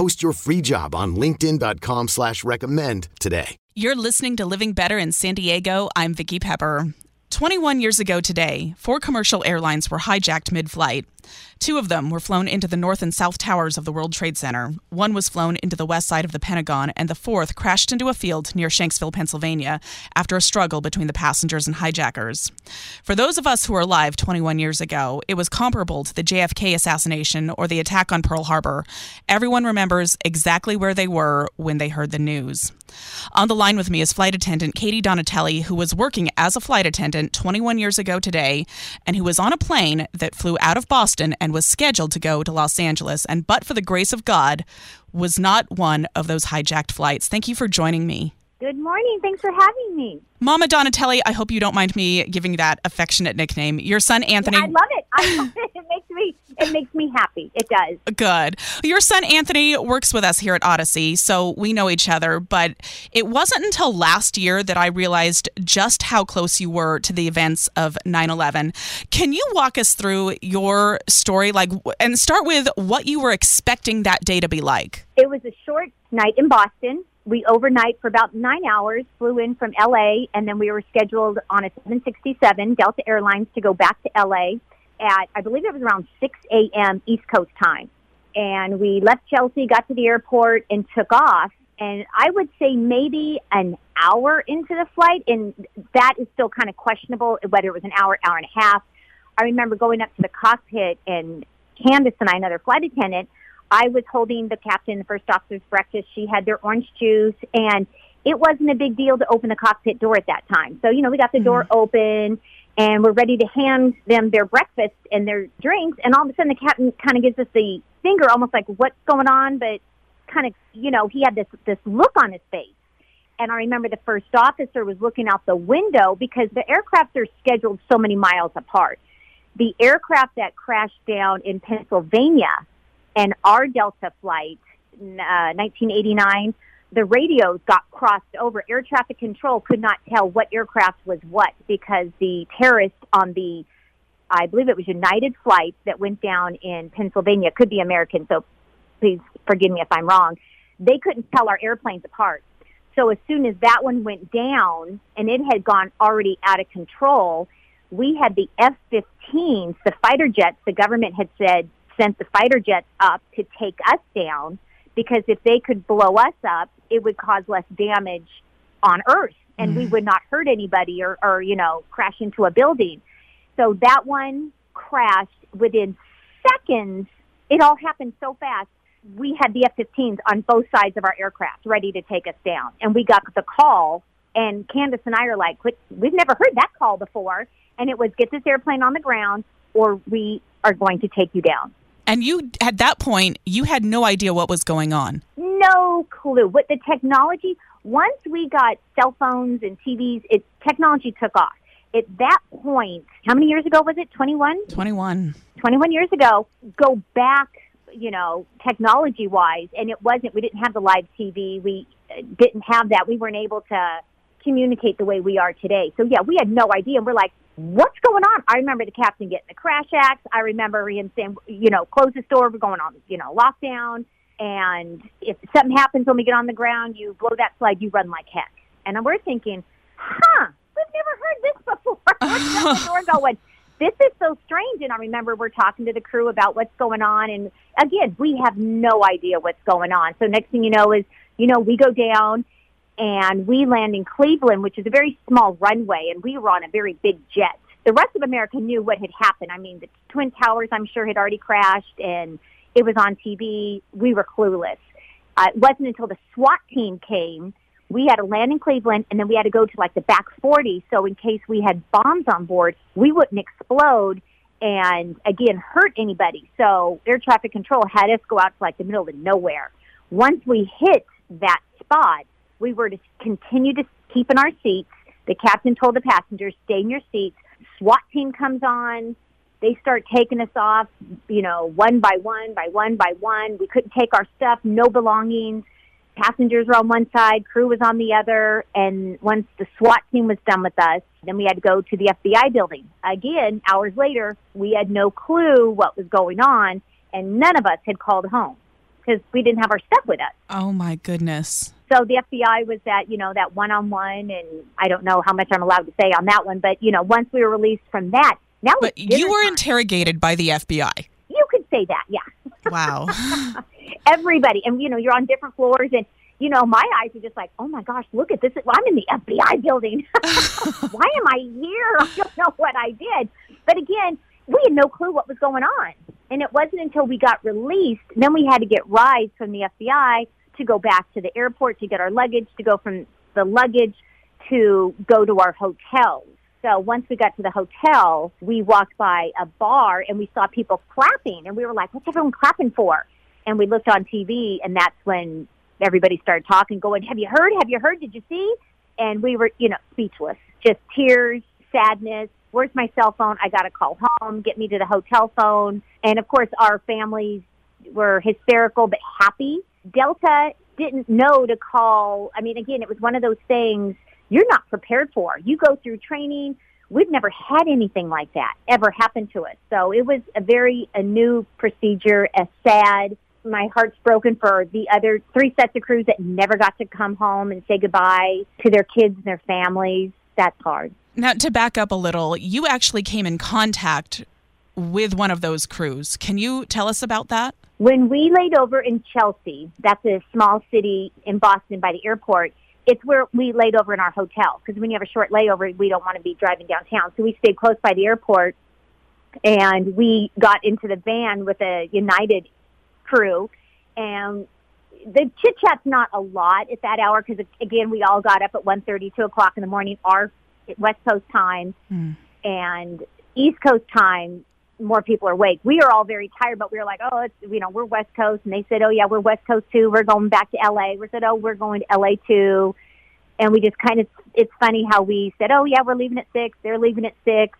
Post your free job on linkedin.com slash recommend today. You're listening to Living Better in San Diego. I'm Vicki Pepper. 21 years ago today, four commercial airlines were hijacked mid flight. Two of them were flown into the north and south towers of the World Trade Center. One was flown into the west side of the Pentagon, and the fourth crashed into a field near Shanksville, Pennsylvania, after a struggle between the passengers and hijackers. For those of us who were alive 21 years ago, it was comparable to the JFK assassination or the attack on Pearl Harbor. Everyone remembers exactly where they were when they heard the news. On the line with me is flight attendant Katie Donatelli, who was working as a flight attendant 21 years ago today, and who was on a plane that flew out of Boston and was scheduled to go to Los Angeles, and but for the grace of God, was not one of those hijacked flights. Thank you for joining me. Good morning. Thanks for having me. Mama Donatelli, I hope you don't mind me giving that affectionate nickname. Your son Anthony. I love it. I love it. It makes me it makes me happy. It does. Good. Your son Anthony works with us here at Audacy, so we know each other, but it wasn't until last year that I realized just how close you were to the events of 9/11. Can you walk us through your story like and start with what you were expecting that day to be like? It was a short night in Boston. We overnight for about nine hours, flew in from LA, and then we were scheduled on a 767 Delta Airlines to go back to LA at, I believe it was around 6 a.m. East Coast time. And we left Chelsea, got to the airport, and took off. And I would say maybe an hour into the flight, and that is still kind of questionable whether it was an hour, hour and a half. I remember going up to the cockpit, and Candace and I, another flight attendant, I was holding the captain, the first officer's breakfast. She had their orange juice, and it wasn't a big deal to open the cockpit door at that time. So, you know, we got the door Mm-hmm. open and we're ready to hand them their breakfast and their drinks. And all of a sudden, the captain kind of gives us the finger, almost like, what's going on? But kind of, you know, he had this, this look on his face. And I remember the first officer was looking out the window because the aircrafts are scheduled so many miles apart. The aircraft that crashed down in Pennsylvania and our Delta flight, uh, 1989, the radios got crossed over. Air traffic control could not tell what aircraft was what because the terrorists on the, I believe it was United flight that went down in Pennsylvania, could be American, so please forgive me if I'm wrong. They couldn't tell our airplanes apart. So as soon as that one went down and it had gone already out of control, we had the F-15s, the fighter jets. The government had said sent the fighter jets up to take us down because if they could blow us up, it would cause less damage on Earth and we mm. would not hurt anybody or, or, you know, crash into a building. So that one crashed within seconds. It all happened so fast. We had the F-15s on both sides of our aircraft ready to take us down. And we got the call and Candace and I are like, "What- we've never heard that call before. And it was get this airplane on the ground or we are going to take you down. And you, at that point, you had no idea what was going on. no clue. With the technology, once we got cell phones and TVs, it technology took off. At that point, how many years ago was it? 21? 21. 21 years ago, go back, you know, technology wise, and it wasn't, we didn't have the live TV. We uh, didn't have that. We weren't able to communicate the way we are today. So yeah, we had no idea. And we're like, what's going on? I remember the captain getting the crash axe. I remember him saying, you know, close the store. We're going on, you know, lockdown. And if something happens when we get on the ground, you blow that flag, you run like heck. And we're thinking, huh, we've never heard this before. We're the door going, this is so strange. And I remember we're talking to the crew about what's going on. And again, we have no idea what's going on. So next thing you know is, you know, we go down and we land in Cleveland, which is a very small runway, and we were on a very big jet. The rest of America knew what had happened. I mean, the Twin Towers, I'm sure, had already crashed, and it was on TV. We were clueless. Uh, it wasn't until the SWAT team came. We had to land in Cleveland, and then we had to go to like the back 40. So in case we had bombs on board, we wouldn't explode and again hurt anybody. So air traffic control had us go out to like the middle of nowhere. Once we hit that spot, we were to continue to keep in our seats. The captain told the passengers, stay in your seats. SWAT team comes on. They start taking us off, you know, one by one, by one, by one. We couldn't take our stuff, no belongings. Passengers were on one side, crew was on the other. And once the SWAT team was done with us, then we had to go to the FBI building. Again, hours later, we had no clue what was going on, and none of us had called home because we didn't have our stuff with us. Oh my goodness. So the FBI was that, you know, that one-on-one, and I don't know how much I'm allowed to say on that one, but, you know, once we were released from that, now But you were time. interrogated by the FBI. You could say that, yeah. Wow. Everybody, and, you know, you're on different floors, and, you know, my eyes are just like, oh my gosh, look at this. I'm in the FBI building. Why am I here? I don't know what I did. But again, we had no clue what was going on. And it wasn't until we got released, then we had to get rides from the FBI to go back to the airport to get our luggage, to go from the luggage to go to our hotels. So once we got to the hotel, we walked by a bar and we saw people clapping and we were like, what's everyone clapping for? And we looked on TV and that's when everybody started talking, going, have you heard? Have you heard? Did you see? And we were, you know, speechless, just tears, sadness. Where's my cell phone? I got to call home, get me to the hotel phone. And of course, our families were hysterical but happy. Delta didn't know to call. I mean, again, it was one of those things you're not prepared for. You go through training. We've never had anything like that ever happen to us. So it was a very a new procedure, a sad. My heart's broken for the other three sets of crews that never got to come home and say goodbye to their kids and their families. That's hard. Now, to back up a little, you actually came in contact with one of those crews. Can you tell us about that? When we laid over in Chelsea, that's a small city in Boston by the airport, it's where we laid over in our hotel. Because when you have a short layover, we don't want to be driving downtown. So we stayed close by the airport and we got into the van with a United crew. And the chit chat's not a lot at that hour because, again, we all got up at one thirty, two o'clock in the morning, our West Coast time. Hmm. And East Coast time, more people are awake. We are all very tired, but we were like, oh, it's, you know, we're West Coast. And they said, oh, yeah, we're West Coast too. We're going back to LA. We said, oh, we're going to LA too. And we just kind of, it's funny how we said, oh, yeah, we're leaving at six. They're leaving at six.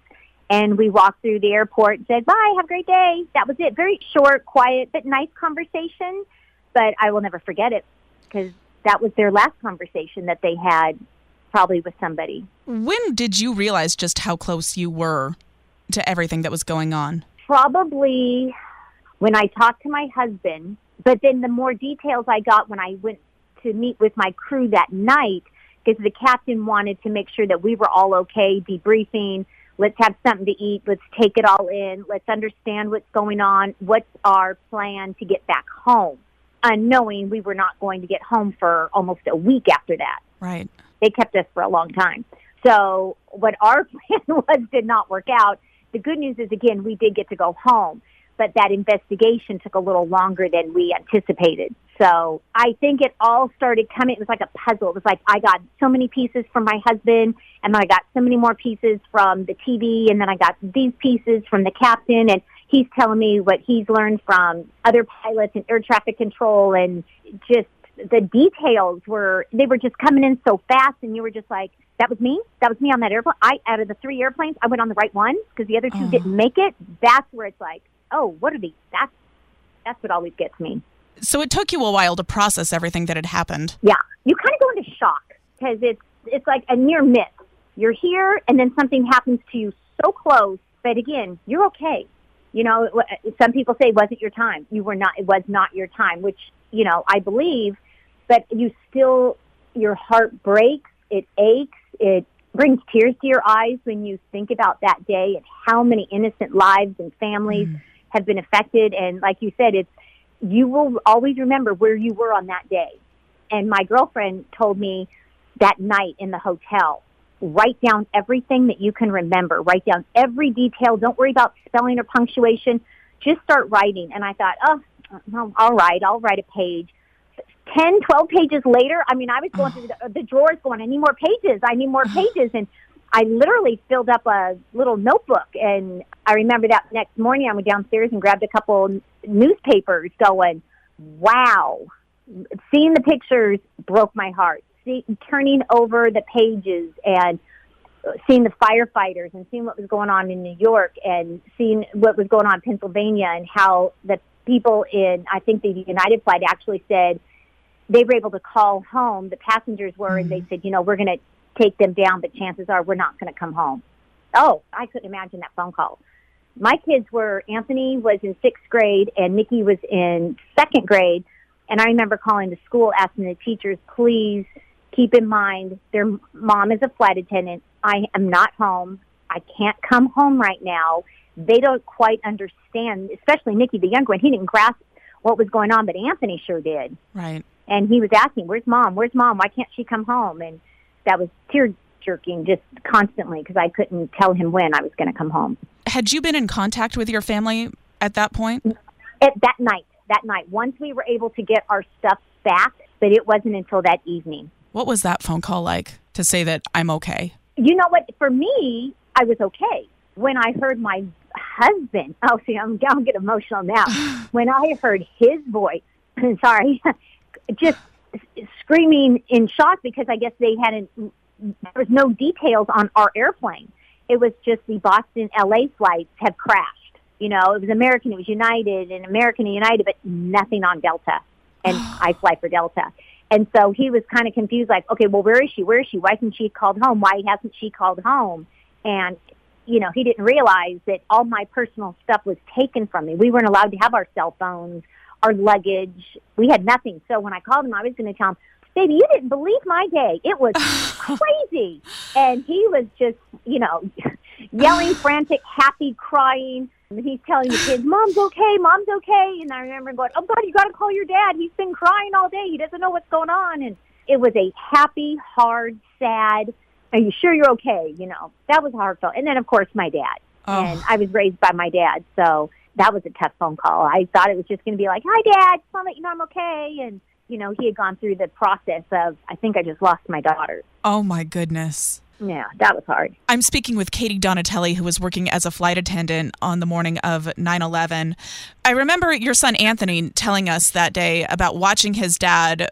And we walked through the airport and said, bye, have a great day. That was it. Very short, quiet, but nice conversation. But I will never forget it because that was their last conversation that they had probably with somebody. When did you realize just how close you were to everything that was going on? probably when I talked to my husband, but then the more details I got when I went to meet with my crew that night, because the captain wanted to make sure that we were all okay, debriefing, let's have something to eat, let's take it all in, let's understand what's going on, what's our plan to get back home, unknowing we were not going to get home for almost a week after that Right. They kept us for a long time. So what our plan was did not work out. The good news is again, we did get to go home, but that investigation took a little longer than we anticipated. So I think it all started coming. It was like a puzzle. It was like I got so many pieces from my husband and then I got so many more pieces from the TV and then I got these pieces from the captain and he's telling me what he's learned from other pilots and air traffic control and just the details were they were just coming in so fast and you were just like that was me? That was me on that airplane? I out of the three airplanes i went on the right one? Because the other two oh. didn't make it. That's where it's like oh what are these that's that's what always gets me. So it took you a while to process everything that had happened. yeah. You kind of go into shock because it's it's like a near miss. You're here and then something happens to you so close but again you're okay. You know some people say it wasn't your time. You were not it was not your time which you know i believe but you still your heart breaks it aches it brings tears to your eyes when you think about that day and how many innocent lives and families mm. have been affected and like you said it's you will always remember where you were on that day and my girlfriend told me that night in the hotel. Write down everything that you can remember. Write down every detail. Don't worry about spelling or punctuation. Just start writing. And I thought, oh, well, all right, I'll write a page. 10, 12 pages later, I mean, I was going through the, uh, the drawers going, I need more pages. I need more pages. And I literally filled up a little notebook. And I remember that next morning I went downstairs and grabbed a couple newspapers going, wow. Seeing the pictures broke my heart. See, turning over the pages and uh, seeing the firefighters and seeing what was going on in New York and seeing what was going on in Pennsylvania and how the people in, I think the United flight actually said they were able to call home. The passengers were, and they mm-hmm. said, you know, we're going to take them down, but chances are we're not going to come home. Oh, I couldn't imagine that phone call. My kids were, Anthony was in sixth grade and Nikki was in second grade. And I remember calling the school asking the teachers, please keep in mind their mom is a flight attendant. I am not home. I can't come home right now. They don't quite understand, especially Nikki, the younger one. He didn't grasp what was going on, but Anthony sure did. Right. And he was asking, "Where's mom? Where's mom? Why can't she come home?" And that was tear jerking just constantly because I couldn't tell him when I was going to come home. Had you been in contact with your family at that point? At that night, that night, once we were able to get our stuff back, but it wasn't until that evening. What was that phone call like to say that I'm okay? You know what? For me, I was okay. When I heard my husband, oh, see, I'm going to get emotional now. when I heard his voice, sorry, just screaming in shock because I guess they hadn't, there was no details on our airplane. It was just the Boston LA flights have crashed. You know, it was American, it was United, and American and United, but nothing on Delta. And I fly for Delta. And so he was kind of confused, like, okay, well, where is she? Where is she? Why hasn't she called home? Why hasn't she called home? And, you know, he didn't realize that all my personal stuff was taken from me. We weren't allowed to have our cell phones, our luggage. We had nothing. So when I called him, I was going to tell him, baby, you didn't believe my day. It was crazy. And he was just, you know, yelling, frantic, happy, crying. And he's telling the kids, Mom's okay, Mom's okay. And I remember going, Oh God, you got to call your dad. He's been crying all day. He doesn't know what's going on. And it was a happy, hard, sad, Are you sure you're okay? You know, that was heartfelt. And then, of course, my dad. Oh. And I was raised by my dad. So that was a tough phone call. I thought it was just going to be like, Hi, Dad. Just want to let you know I'm okay. And, you know, he had gone through the process of, I think I just lost my daughter. Oh my goodness. Yeah, that was hard. I'm speaking with Katie Donatelli, who was working as a flight attendant on the morning of 9 11. I remember your son Anthony telling us that day about watching his dad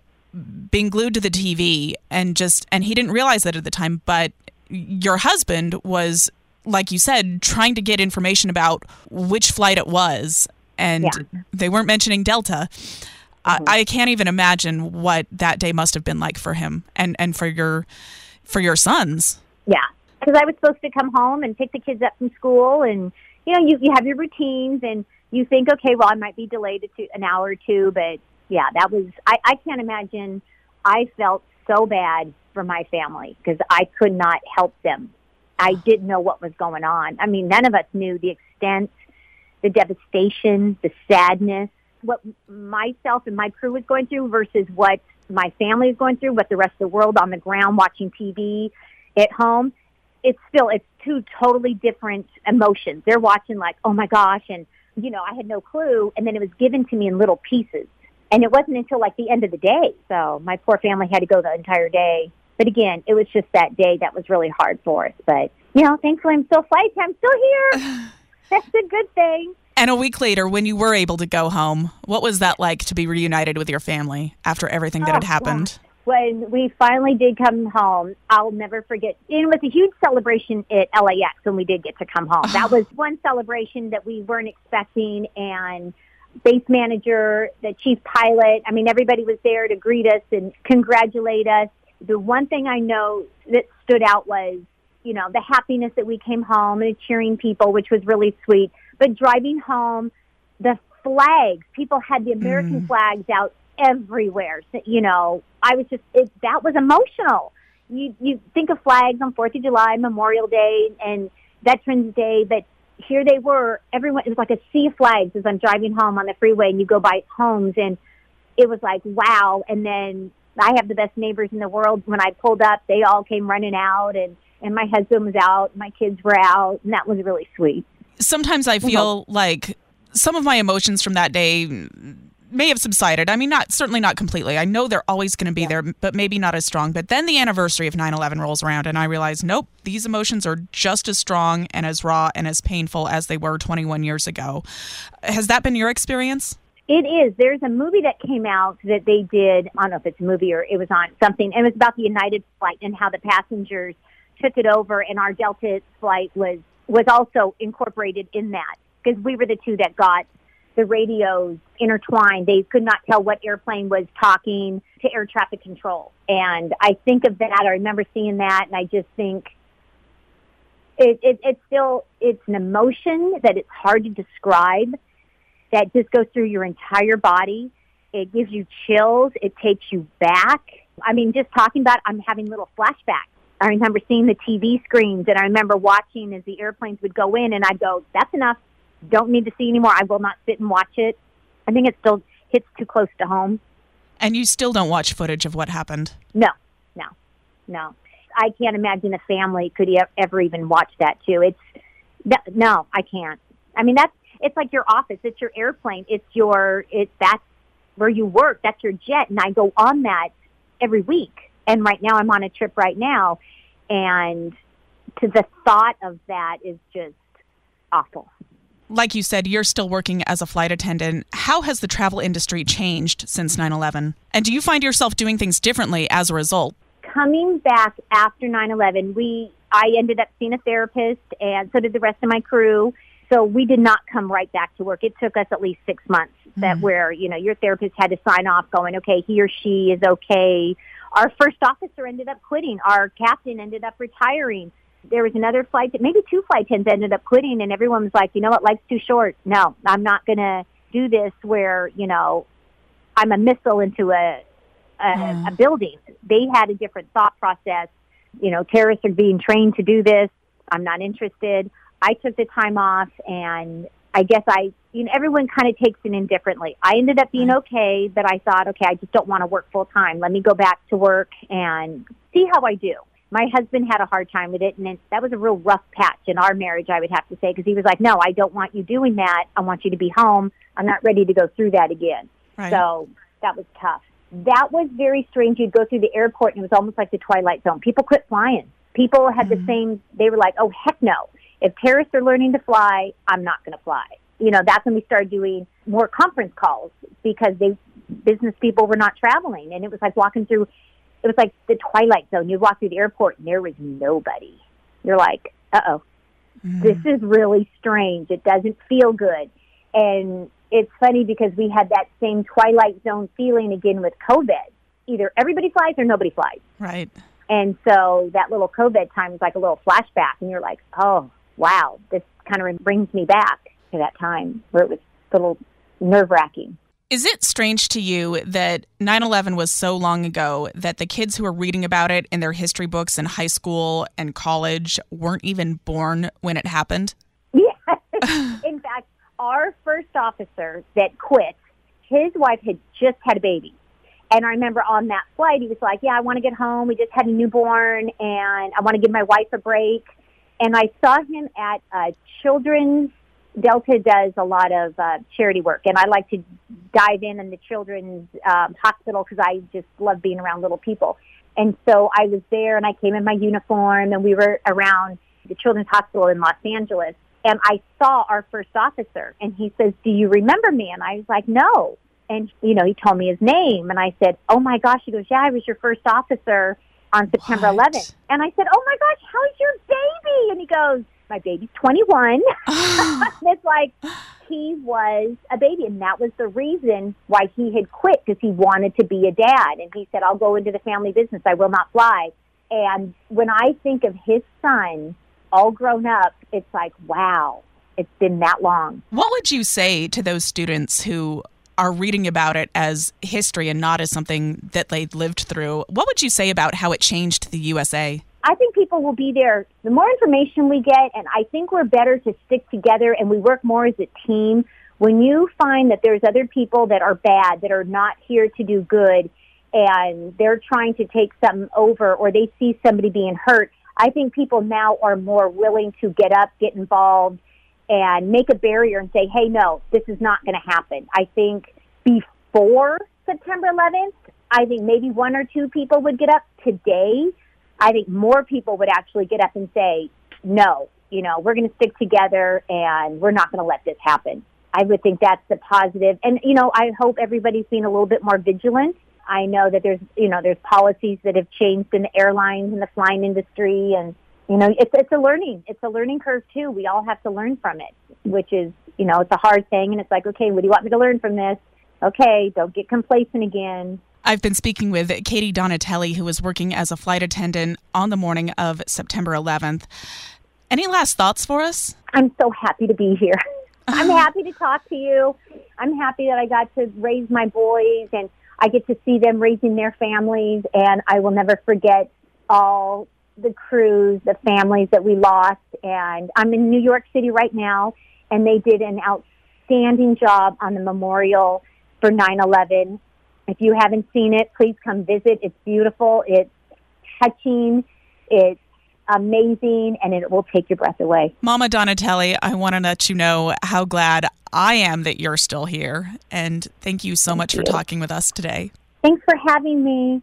being glued to the TV and just, and he didn't realize that at the time, but your husband was, like you said, trying to get information about which flight it was. And Yeah. they weren't mentioning Delta. I, mm-hmm. I can't even imagine what that day must have been like for him and, and for your for your sons. Yeah, because I was supposed to come home and pick the kids up from school, and you know, you you have your routines, and you think, okay, well, I might be delayed a two, an hour or two, but yeah, that was I, I can't imagine. I felt so bad for my family because I could not help them. I didn't know what was going on. I mean, none of us knew the extent, the devastation, the sadness, what myself and my crew was going through versus what my family is going through, what the rest of the world on the ground watching TV at home. It's still, it's two totally different emotions. They're watching like, oh my gosh, and you know, I had no clue, and then it was given to me in little pieces. And it wasn't until like the end of the day. So my poor family had to go the entire day. But again, it was just that day that was really hard for us. But, you know, thankfully I'm still flight. I'm still here. That's a good thing. And a week later, when you were able to go home, what was that like to be reunited with your family after everything that had Oh, happened? When we finally did come home, I'll never forget. It was a huge celebration at LAX when we did get to come home. That oh. was one celebration that we weren't expecting and base manager, the chief pilot, I mean, everybody was there to greet us and congratulate us. The one thing I know that stood out was, you know, the happiness that we came home and cheering people, which was really sweet. But driving home, the flags, people had the American mm. flags out everywhere. So, you know, I was just, it, that was emotional. You, you think of flags on 4th of July, Memorial Day, and Veterans Day, but here they were, everyone, it was like a sea of flags as I'm driving home on the freeway and you go by homes and it was like, wow. And then I have the best neighbors in the world. When I pulled up, they all came running out, and and my husband was out, my kids were out, and that was really sweet. Sometimes I mm-hmm. feel like some of my emotions from that day may have subsided. I mean, not certainly not completely. I know they're always going to be there, but maybe not as strong. But then the anniversary of 9/11 rolls around, and I realize, nope, these emotions are just as strong and as raw and as painful as they were 21 years ago. Has that been your experience? It is. There's a movie that came out that they did. I don't know if it's a movie or it was on something. And it was about the United flight and how the passengers took it over, and our Delta flight was was also incorporated in that because we were the two that got the radios intertwined. They could not tell what airplane was talking to air traffic control. And I think of that. I remember seeing that, and I just think it, it, it's still it's an emotion that it's hard to describe. That just goes through your entire body. It gives you chills. It takes you back. I mean, just talking about, I'm having little flashbacks. I remember seeing the TV screens, and I remember watching as the airplanes would go in, and I'd go, "That's enough don't need to see anymore. I will not sit and watch it. I think it still hits too close to home. And you still don't watch footage of what happened? No, no, no. I can't imagine a family could ever even watch that too. It's no, I can't. I mean, that's it's like your office. It's your airplane. It's your it's that's where you work. That's your jet, and I go on that every week. And right now, I'm on a trip right now, and to the thought of that is just awful like you said, you're still working as a flight attendant. How has the travel industry changed since 9 11? And do you find yourself doing things differently as a result? Coming back after 9 11, we, I ended up seeing a therapist, and so did the rest of my crew. So we did not come right back to work. It took us at least six months mm-hmm. that where, you know, your therapist had to sign off going, okay, he or she is okay. Our first officer ended up quitting. Our captain ended up retiring there was another flight that maybe two flight attendants ended up quitting and everyone was like, you know what, life's too short. No, I'm not going to do this where, you know, I'm a missile into a, a, mm. a building. They had a different thought process. You know, terrorists are being trained to do this. I'm not interested. I took the time off and I guess I, you know, everyone kind of takes it in differently. I ended up being okay, but I thought, okay, I just don't want to work full time. Let me go back to work and see how I do my husband had a hard time with it, and it, that was a real rough patch in our marriage, I would have to say, because he was like, "No, I don't want you doing that. I want you to be home. I'm not ready to go through that again." Right. So that was tough. That was very strange. You'd go through the airport, and it was almost like the Twilight Zone. People quit flying. People had mm-hmm. the same. They were like, "Oh heck no! If terrorists are learning to fly, I'm not going to fly." You know, that's when we started doing more conference calls because they business people were not traveling, and it was like walking through it was like the twilight zone. You walk through the airport and there was nobody. You're like, uh oh, mm. this is really strange. It doesn't feel good. And it's funny because we had that same twilight zone feeling again with COVID. Either everybody flies or nobody flies. Right. And so that little COVID time was like a little flashback, and you're like, oh, wow, this kind of brings me back to that time where it was a little nerve wracking. Is it strange to you that 9 11 was so long ago that the kids who are reading about it in their history books in high school and college weren't even born when it happened? Yes. in fact, our first officer that quit, his wife had just had a baby. And I remember on that flight, he was like, Yeah, I want to get home. We just had a newborn and I want to give my wife a break. And I saw him at a children's Delta does a lot of uh, charity work, and I like to dive in in the children's um, hospital because I just love being around little people. And so I was there, and I came in my uniform, and we were around the children's hospital in Los Angeles, and I saw our first officer, and he says, "Do you remember me?" And I was like, "No." And you know, he told me his name, and I said, "Oh my gosh!" He goes, "Yeah, I was your first officer on September what? 11th." And I said, "Oh my gosh, how's your baby?" And he goes my baby's 21. it's like he was a baby, and that was the reason why he had quit because he wanted to be a dad. And he said, "I'll go into the family business. I will not fly." And when I think of his son all grown up, it's like, wow, it's been that long. What would you say to those students who are reading about it as history and not as something that they lived through? What would you say about how it changed the USA? I think people will be there. The more information we get, and I think we're better to stick together and we work more as a team. When you find that there's other people that are bad, that are not here to do good, and they're trying to take something over or they see somebody being hurt, I think people now are more willing to get up, get involved, and make a barrier and say, hey, no, this is not going to happen. I think before September 11th, I think maybe one or two people would get up. Today, I think more people would actually get up and say, no, you know, we're going to stick together and we're not going to let this happen. I would think that's the positive. And, you know, I hope everybody's being a little bit more vigilant. I know that there's, you know, there's policies that have changed in the airlines and the flying industry. And, you know, it's, it's a learning, it's a learning curve too. We all have to learn from it, which is, you know, it's a hard thing. And it's like, okay, what do you want me to learn from this? Okay, don't get complacent again. I've been speaking with Katie Donatelli, who was working as a flight attendant on the morning of September 11th. Any last thoughts for us? I'm so happy to be here. I'm happy to talk to you. I'm happy that I got to raise my boys and I get to see them raising their families. And I will never forget all the crews, the families that we lost. And I'm in New York City right now, and they did an outstanding job on the memorial for 9 11. If you haven't seen it, please come visit. It's beautiful. It's touching. It's amazing and it will take your breath away. Mama Donatelli, I want to let you know how glad I am that you're still here. And thank you so thank much you. for talking with us today. Thanks for having me.